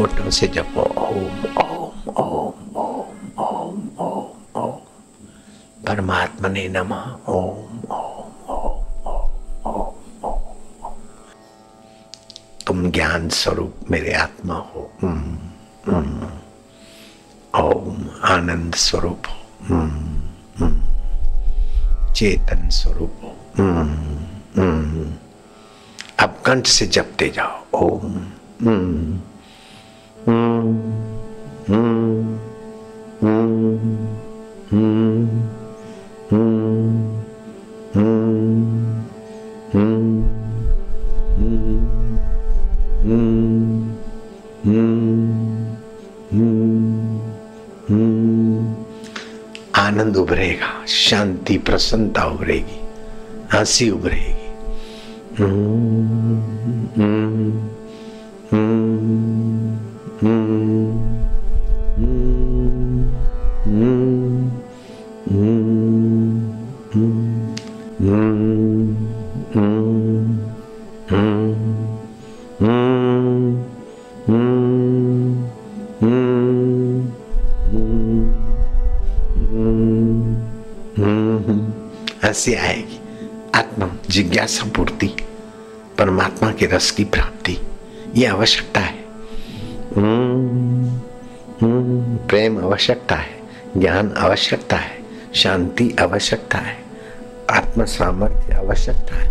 होठों से जपो ओम ओम ओम ओम ओम ओम ओम परमात्मा ने नमा। ओम ओम तुम ज्ञान स्वरूप मेरे आत्मा हो। ओम, आनंद स्वरूप हो। चेतन स्वरूप हो। अब कंठ से जपते जाओ। ओम आनंद उभरेगा शांति प्रसन्नता उभरेगी हँसी उभरेगी। हँसी आएगी? आत्मा जिज्ञासा पूर्ति, परमात्मा के रस की प्राप्ति, ये आवश्यकता है। प्रेम आवश्यकता है, ज्ञान आवश्यकता है, शांति आवश्यकता है, आत्म सामर्थ्य आवश्यकता है।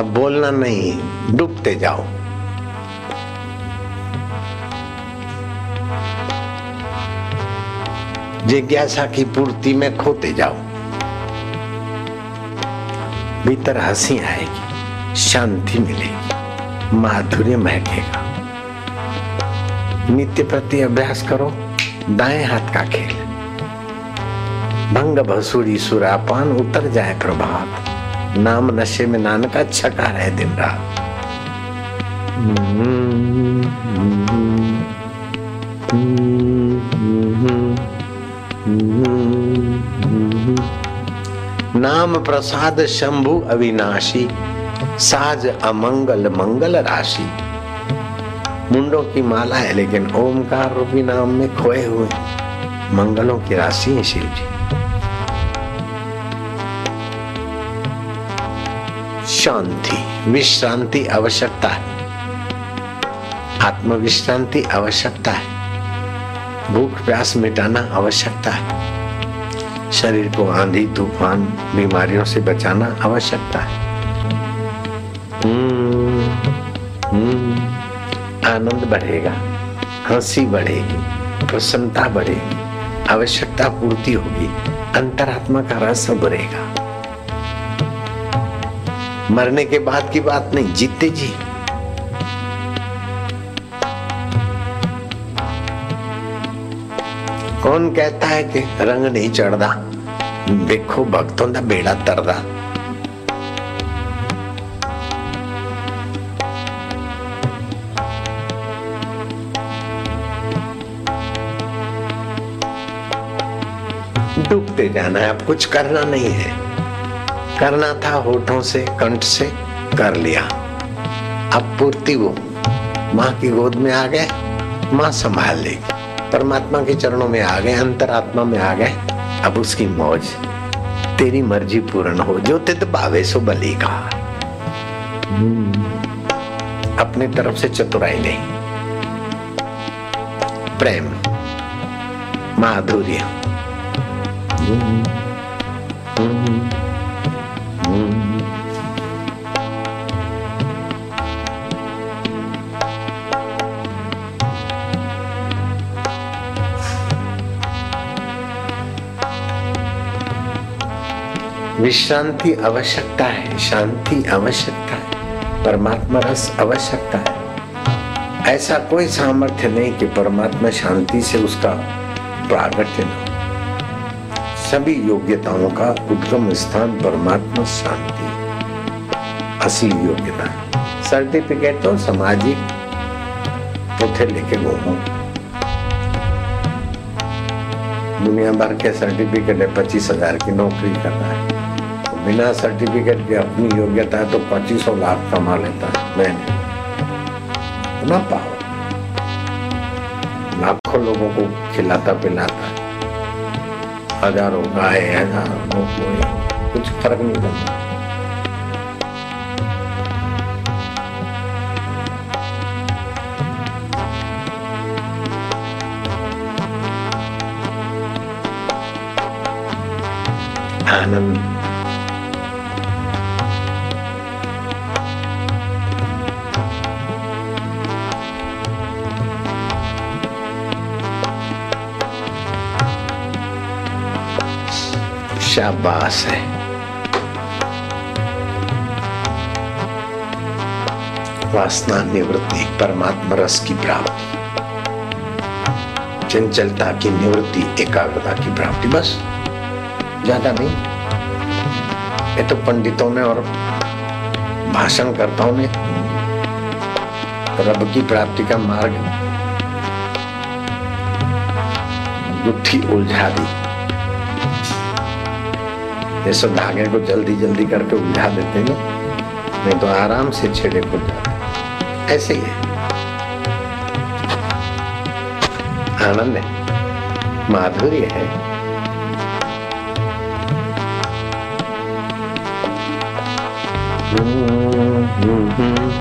अब बोलना नहीं, डूबते जाओ। जिज्ञासा की पूर्ति में खोते जाओ। भीतर हँसी आएगी, शांति मिलेगी, माधुर्य महकेगा। नित्य प्रति अभ्यास करो, दाएँ हाथ का खेल। भंग भसूरी सुरापान उतर जाए प्रभात। नाम नशे में नानका छका रहे दिन रात? नाम प्रसाद शंभु अविनाशी, साज अमंगल मंगल राशि। मुंडों की माला है, लेकिन ओमकार रूपी नाम में खोए हुए मंगलों की राशि है शिव जी। शांति, विश्रांति आवश्यकता है। आत्म विश्रांति आवश्यकता है। भूख प्यास मिटाना आवश्यकता है। शरीर को आंधी, तूफ़ान, बीमारियों से बचाना आवश्यकता है। आनंद बढ़ेगा, हँसी बढ़ेगी, प्रसन्नता बढ़ेगी, आवश्यकता पूर्ति होगी, अंतरात्मा का रस बढ़ेगा मरने के बाद की बात नहीं, जीते जी। कौन कहता है कि रंग नहीं चढ़ता देखो, भक्तों का बेड़ा तरदा। डूबते जाना है, अब कुछ करना नहीं है। करना था होठों से, कंठ से, कर लिया। अब पूर्ति वो माँ की गोद में आ गए, माँ संभाल लेगी परमात्मा के चरणों में आ गए, अंतरात्मा में आ गए। अब उसकी मौज तेरी मर्ज़ी पूर्ण हो, जो तिद भावे सो बली का अपनी तरफ़ से चतुराई नहीं। प्रेम, माधुर्य। विश्रांति आवश्यकता है, शांति आवश्यकता है, परमात्मा रस आवश्यकता है। ऐसा कोई सामर्थ्य नहीं कि परमात्मा शांति से उसका प्रागट्य न हो। सभी योग्यताओं का उद्गम स्थान परमात्मा शांति असली योग्यता सर्टिफिकेट तो सामाजिक पोथे लेके घूमो। दुनिया भर के सर्टिफिकेट है, पच्चीस हज़ार की नौकरी कर रहा है। बिना सर्टिफिकेट के अपनी योग्यता है तो पच्चीसों लाख कमा लेता है, मैंने। ना पाओ लाखों लोगों को खिलाता पिलाता हज़ारों गाय, हज़ारों कुछ फ़र्क नहीं पड़ता। आनंद। शाबाश है। वासना निवृत्ति परमात्मा रस की प्राप्ति। चंचलता की निवृत्ति एकाग्रता की प्राप्ति, बस। ज़्यादा नहीं। ये तो पंडितों ने और भाषणकर्ताओं ने रब की प्राप्ति का मार्ग गुत्थी उलझा दी। जैसे धागे को जल्दी जल्दी करके उलझा देते ना नहीं तो आराम से छेड़े को जाते ऐसे ही है। आनंद है। माधुर्य है। हम्म।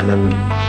हम्म हम्म आनंद